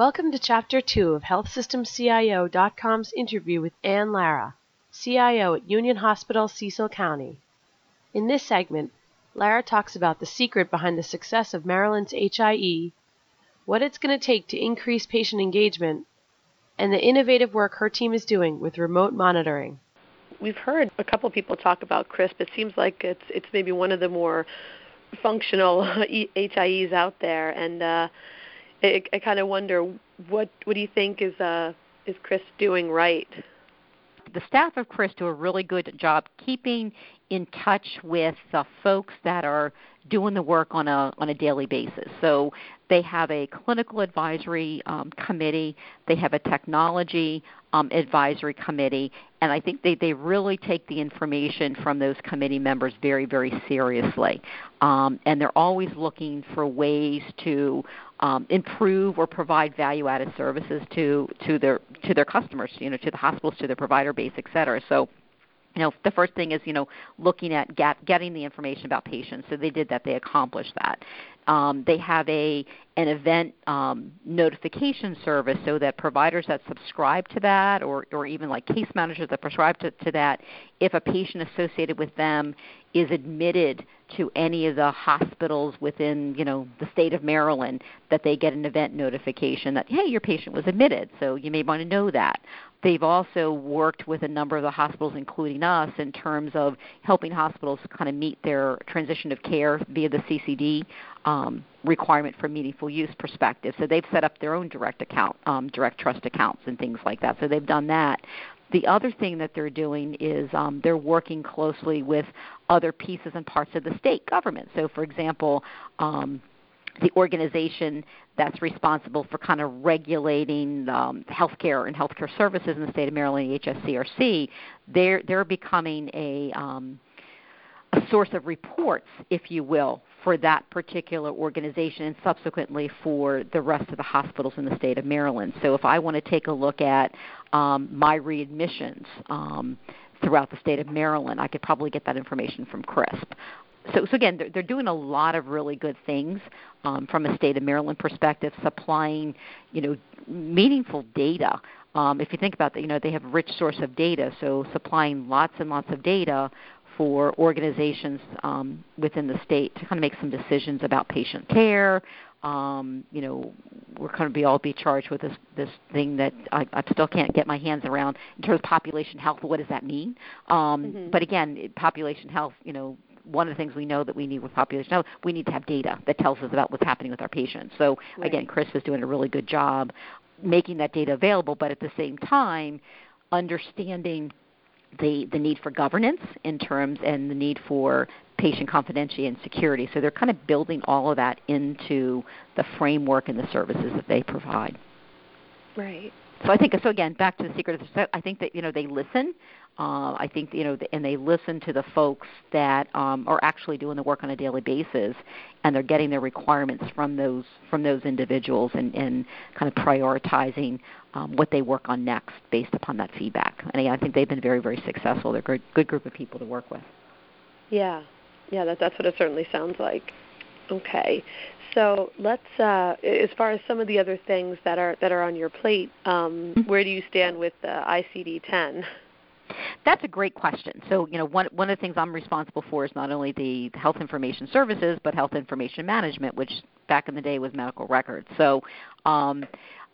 Welcome to Chapter 2 of HealthSystemCIO.com's interview with Anne Lara, CIO at Union Hospital, Cecil County. In this segment, Lara talks about the secret behind the success of Maryland's HIE, what it's going to take to increase patient engagement, and the innovative work her team is doing with remote monitoring. We've heard a couple people talk about CRISP. It seems like it's it's maybe one of the more functional HIEs out there, and uh, I, I kind of wonder what what do you think is uh, is CRISP doing right? The staff of CRISP do a really good job keeping in touch with the folks that are doing the work on a on a daily basis. So they have a clinical advisory um, committee, they have a technology um, advisory committee, and I think they, they really take the information from those committee members very, very seriously. Um, and they're always looking for ways to um, improve or provide value-added services to, to their to their customers, you know, to the hospitals, to their provider base, et cetera. So you know, the first thing is, you know, looking at get, getting the information about patients. So they did that. They accomplished that. Um, they have a an event um, notification service so that providers that subscribe to that, or or even like case managers that prescribe to, to that, if a patient associated with them is admitted to any of the hospitals within you know the state of Maryland, that they get an event notification that hey, your patient was admitted. So you may want to know that. They've also worked with a number of the hospitals, including us, in terms of helping hospitals kind of meet their transition of care via the CCD um, requirement for meaningful use perspective. So they've set up their own direct account, um, direct trust accounts, and things like that. So they've done that. The other thing that they're doing is um, they're working closely with other pieces and parts of the state government. So, for example, um, the organization that's responsible for kind of regulating um, healthcare and healthcare services in the state of Maryland, HSCRC, they're they're becoming a um, a source of reports, if you will, for that particular organization and subsequently for the rest of the hospitals in the state of Maryland. So if I want to take a look at um, my readmissions um, throughout the state of Maryland, I could probably get that information from CRISP so, so again, they're, they're doing a lot of really good things um, from a state of Maryland perspective, supplying you know meaningful data. Um, if you think about that, you know they have a rich source of data, so supplying lots and lots of data for organizations um, within the state to kind of make some decisions about patient care. Um, you know, we're going to be all be charged with this this thing that I, I still can't get my hands around in terms of population health. What does that mean? Um, mm-hmm. But again, population health, you know, one of the things we know that we need with population health, we need to have data that tells us about what's happening with our patients. So right. again, CRISP is doing a really good job making that data available, but at the same time, understanding the the need for governance in terms and the need for patient confidentiality and security. So they're kind of building all of that into the framework and the services that they provide. Right. So I think so. Again, back to the secret. I think that you know they listen. Uh, I think you know, and they listen to the folks that um, are actually doing the work on a daily basis, and they're getting their requirements from those from those individuals, and, and kind of prioritizing um, what they work on next based upon that feedback. And again, I think they've been very very successful. They're a good, good group of people to work with. Yeah, yeah, that, that's what it certainly sounds like. Okay, so let's, uh, as far as some of the other things that are that are on your plate, um, mm-hmm. where do you stand with the ICD-10? That's a great question. So, you know, one one of the things I'm responsible for is not only the health information services, but health information management, which back in the day was medical records. So, um,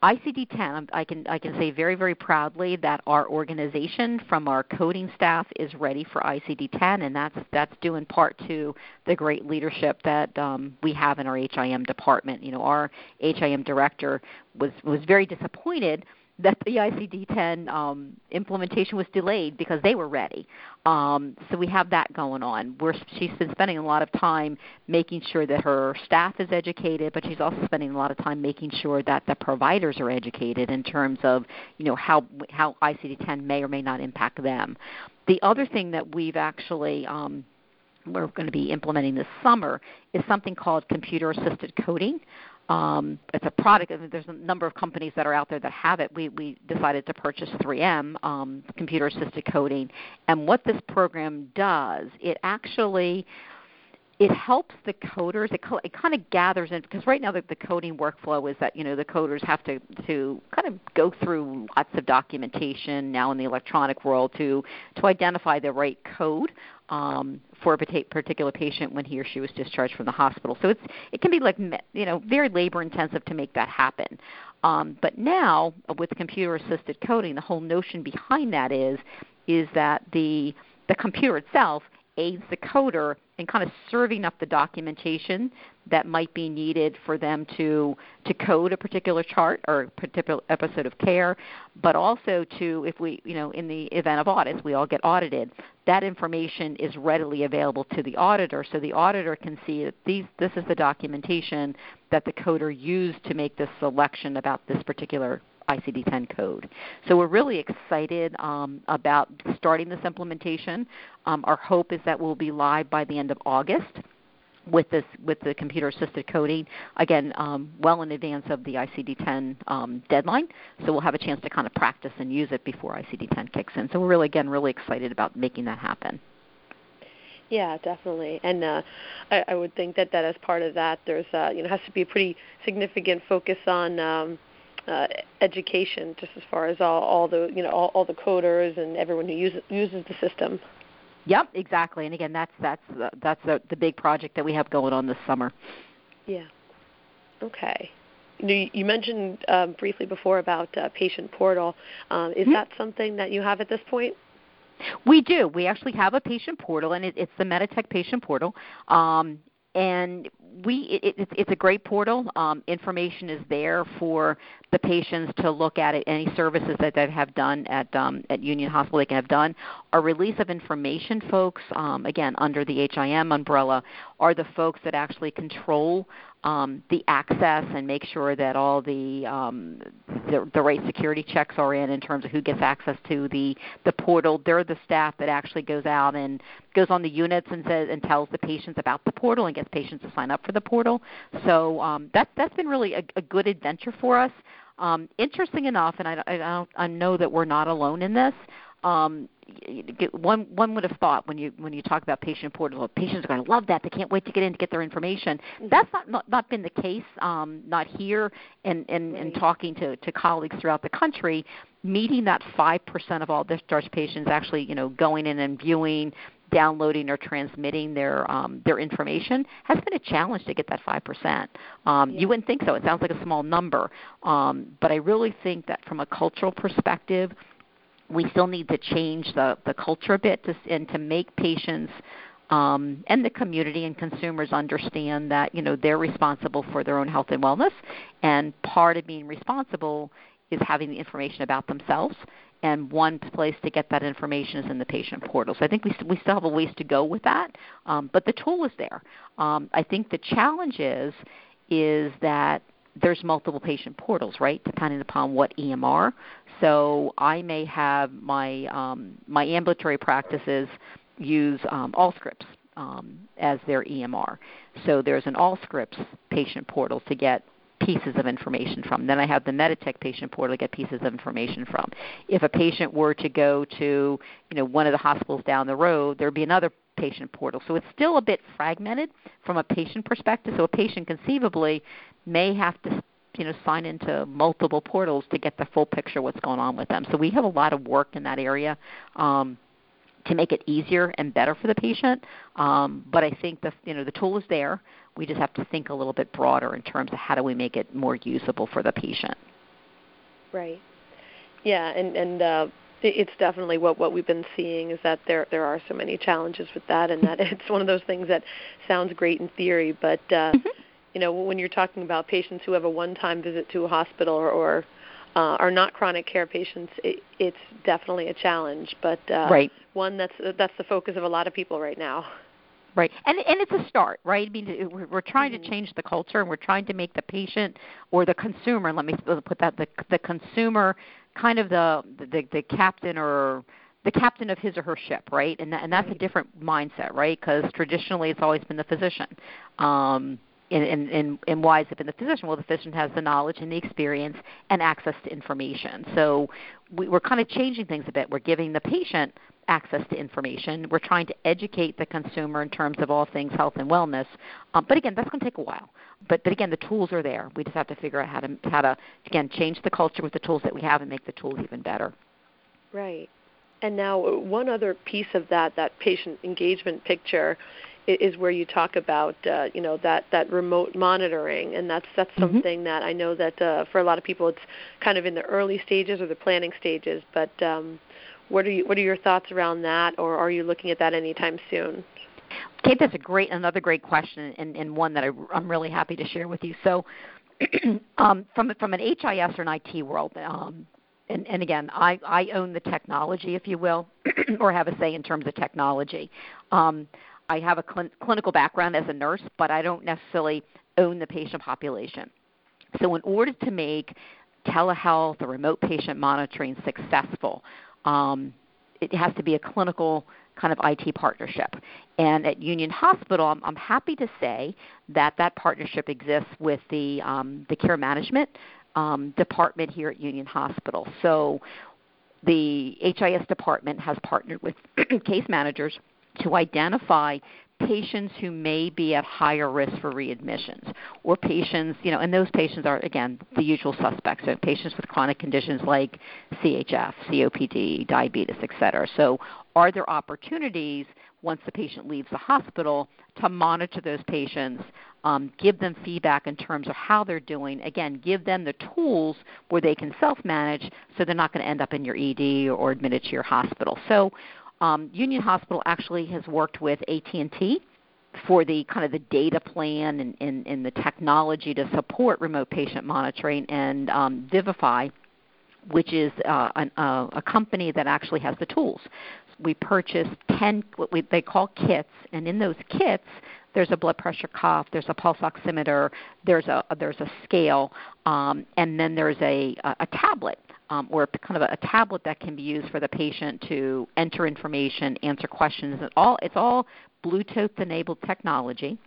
ICD-10, I can I can say very very proudly that our organization, from our coding staff, is ready for ICD-10, and that's that's due in part to the great leadership that um, we have in our HIM department. You know, our HIM director was was very disappointed that the ICD-10 um, implementation was delayed because they were ready. Um, so we have that going on. She's been spending a lot of time making sure that her staff is educated, but she's also spending a lot of time making sure that the providers are educated in terms of you know how how ICD-10 may or may not impact them. The other thing that we've actually um, we're going to be implementing this summer is something called computer assisted coding. Um, it's a product. I mean, there's a number of companies that are out there that have it. We we decided to purchase 3M um, computer assisted coding, and what this program does, it actually it helps the coders. It, it kind of gathers in because right now the, the coding workflow is that you know the coders have to to of go through lots of documentation now in the electronic world to to identify the right code um, for a particular patient when he or she was discharged from the hospital. So it's it can be like you know very labor intensive to make that happen. Um, but now with computer assisted coding, the whole notion behind that is is that the the computer itself aids the coder in kind of serving up the documentation that might be needed for them to to code a particular chart or a particular episode of care, but also to if we you know in the event of audits we all get audited, that information is readily available to the auditor, so the auditor can see that these this is the documentation that the coder used to make this selection about this particular ICD-10 code. So we're really excited um, about starting this implementation. Um, our hope is that we'll be live by the end of August with this with the computer assisted coding again um, well in advance of the ICD-10 um, deadline. So we'll have a chance to kind of practice and use it before ICD-10 kicks in. So we're really again really excited about making that happen. Yeah, definitely, and uh, I, I would think that that as part of that, there's uh, you know has to be a pretty significant focus on um, uh, education, just as far as all, all the you know all, all the coders and everyone who uses uses the system. Yep, exactly. And again, that's that's the, that's the, the big project that we have going on this summer. Yeah. Okay. You, you mentioned um, briefly before about uh, patient portal. Um, is mm-hmm. that something that you have at this point? We do. We actually have a patient portal, and it, it's the Meditech patient portal. Um, and we it, it, it's a great portal. Um, information is there for the patients to look at it. Any services that they have done at um, at Union Hospital they can have done. Our release of information folks, um, again under the HIM umbrella, are the folks that actually control um, the access and make sure that all the, um, the the right security checks are in in terms of who gets access to the the portal. They're the staff that actually goes out and goes on the units and says and tells the patients about the portal and gets patients to sign up for the portal. So um, that's that's been really a, a good adventure for us. Um, interesting enough, and I, I, I know that we're not alone in this. Um, one one would have thought when you when you talk about patient portal, patients are going to love that. They can't wait to get in to get their information. Mm-hmm. That's not, not not been the case. Um, not here, and and, right. and talking to to colleagues throughout the country, meeting that five percent of all discharge patients actually you know going in and viewing downloading or transmitting their um, their information has been a challenge to get that five percent. Um, yeah. You wouldn't think so. It sounds like a small number, um, but I really think that from a cultural perspective, we still need to change the the culture a bit to, and to make patients. Um, and the community and consumers understand that you know they're responsible for their own health and wellness, and part of being responsible is having the information about themselves and one place to get that information is in the patient portal. So I think we, st- we still have a ways to go with that, um, but the tool is there. Um, I think the challenge is is that there's multiple patient portals, right, depending upon what EMR. So I may have my um, my ambulatory practices use um, Allscripts um, as their EMR. So there's an Allscripts patient portal to get pieces of information from. Then I have the Meditech patient portal to get pieces of information from. If a patient were to go to, you know, one of the hospitals down the road, there'd be another patient portal. So it's still a bit fragmented from a patient perspective. So a patient conceivably may have to you know sign into multiple portals to get the full picture of what's going on with them. So we have a lot of work in that area. Um, to make it easier and better for the patient. Um, but I think the you know the tool is there. We just have to think a little bit broader in terms of how do we make it more usable for the patient. Right. Yeah, and and uh, it's definitely what what we've been seeing is that there there are so many challenges with that, and that it's one of those things that sounds great in theory, but uh, mm-hmm. you know when you're talking about patients who have a one-time visit to a hospital or, or uh, are not chronic care patients, it, it's definitely a challenge, but uh, right. one that's that's the focus of a lot of people right now. Right, and and it's a start, right? I mean, we're, trying mm-hmm. to change the culture, and we're trying to make the patient or the consumer. Let me put that the the consumer kind of the the, the captain or the captain of his or her ship, right? And that, and that's right. a different mindset, right? Because traditionally it's always been the physician. Um, and, and, and, why has it been the physician? Well, the physician has the knowledge and the experience and access to information. So we, we're kind of changing things a bit. We're giving the patient access to information. We're trying to educate the consumer in terms of all things health and wellness. Um, but again, that's going to take a while. But but again, the tools are there. We just have to figure out how to how to again change the culture with the tools that we have and make the tools even better. Right. And now one other piece of that that patient engagement picture is where you talk about uh, you know that that remote monitoring, and that's that's mm-hmm. something that I know that uh, for a lot of people it's kind of in the early stages or the planning stages. But um, what are you what are your thoughts around that, or are you looking at that anytime soon? Kate, that's a great another great question, and, and one that I, I'm really happy to share with you. So, um, from from an HIS or an IT world, um, and, and again, I, I own the technology, if you will, or have a say in terms of technology. Um, I have a cl- clinical background as a nurse, but I don't necessarily own the patient population. So, in order to make telehealth or remote patient monitoring successful, um, it has to be a clinical kind of IT partnership. And at Union Hospital, I'm, I'm happy to say that that partnership exists with the um, the care management um, department here at Union Hospital. So the HIS department has partnered with case managers to identify patients who may be at higher risk for readmissions or patients, you know, and those patients are, again, the usual suspects, so patients with chronic conditions like CHF, COPD, diabetes, et cetera. So are there opportunities once the patient leaves the hospital to monitor those patients, um, give them feedback in terms of how they're doing. Again, give them the tools where they can self-manage so they're not going to end up in your ED or admitted to your hospital. So um, Union Hospital actually has worked with AT&T for the kind of the data plan and, and, and the technology to support remote patient monitoring, and um, Vivify, which is uh, an, uh, a company that actually has the tools. We purchased 10 what we, they call kits, and in those kits, there's a blood pressure cuff, there's a pulse oximeter, there's a there's a scale, um, and then there's a a, a tablet um, or kind of a, a, tablet that can be used for the patient to enter information, answer questions. All it's all Bluetooth-enabled technology.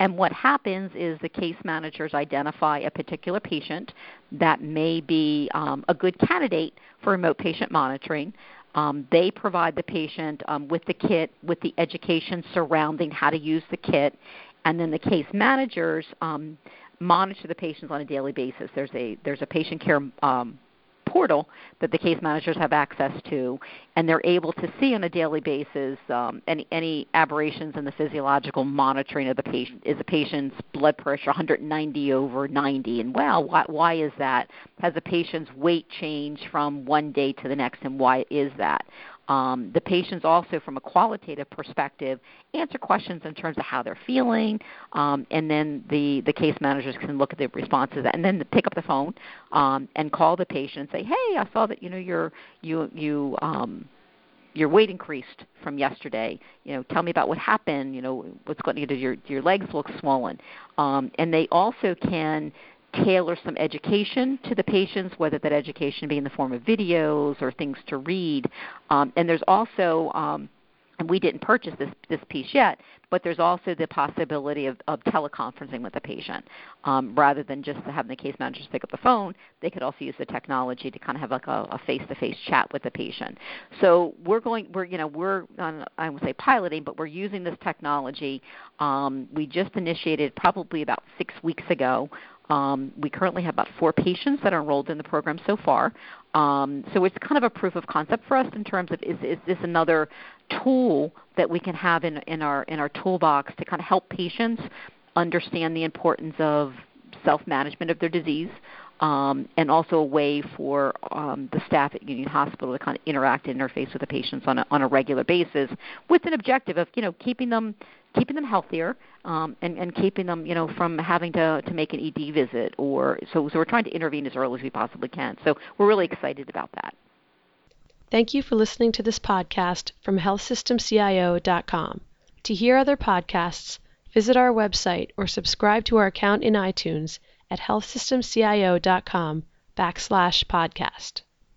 And what happens is the case managers identify a particular patient that may be um, a good candidate for remote patient monitoring. Um, they provide the patient um, with the kit, with the education surrounding how to use the kit, and then the case managers um, monitor the patients on a daily basis. There's a there's a patient care um, portal that the case managers have access to, and they're able to see on a daily basis um, any, any aberrations in the physiological monitoring of the patient. Is the patient's blood pressure 190 over 90? And well, why, why is that? Has the patient's weight changed from one day to the next, and why is that? Um, the patients also, from a qualitative perspective, answer questions in terms of how they're feeling, um, and then the, the case managers can look at the responses and then pick up the phone um, and call the patient and say, "Hey, I saw that you know you're you you um, your weight increased from yesterday. You know, tell me about what happened. You know, what's going to do your your legs look swollen." Um, and they also can tailor some education to the patients, whether that education be in the form of videos or things to read. Um, and there's also um, and we didn't purchase this this piece yet, but there's also the possibility of, of teleconferencing with the patient, um, rather than just having the case managers pick up the phone. They could also use the technology to kind of have like a, face-to-face chat with the patient. So we're going, we're you know we're on, I would say piloting, but we're using this technology. Um, we just initiated probably about six weeks ago. Um, we currently have about four patients that are enrolled in the program so far. Um, so it's kind of a proof of concept for us in terms of is, is this another tool that we can have in, in, our, in our toolbox to kind of help patients understand the importance of self-management of their disease um, and also a way for um, the staff at Union Hospital to kind of interact and interface with the patients on a, on a regular basis with an objective of you know keeping them keeping them healthier um, and, and keeping them, you know, from having to, to make an ED visit or so, so we're trying to intervene as early as we possibly can. So we're really excited about that. Thank you for listening to this podcast from healthsystemcio.com. To hear other podcasts, visit our website or subscribe to our account in iTunes at healthsystemcio.com backslash podcast.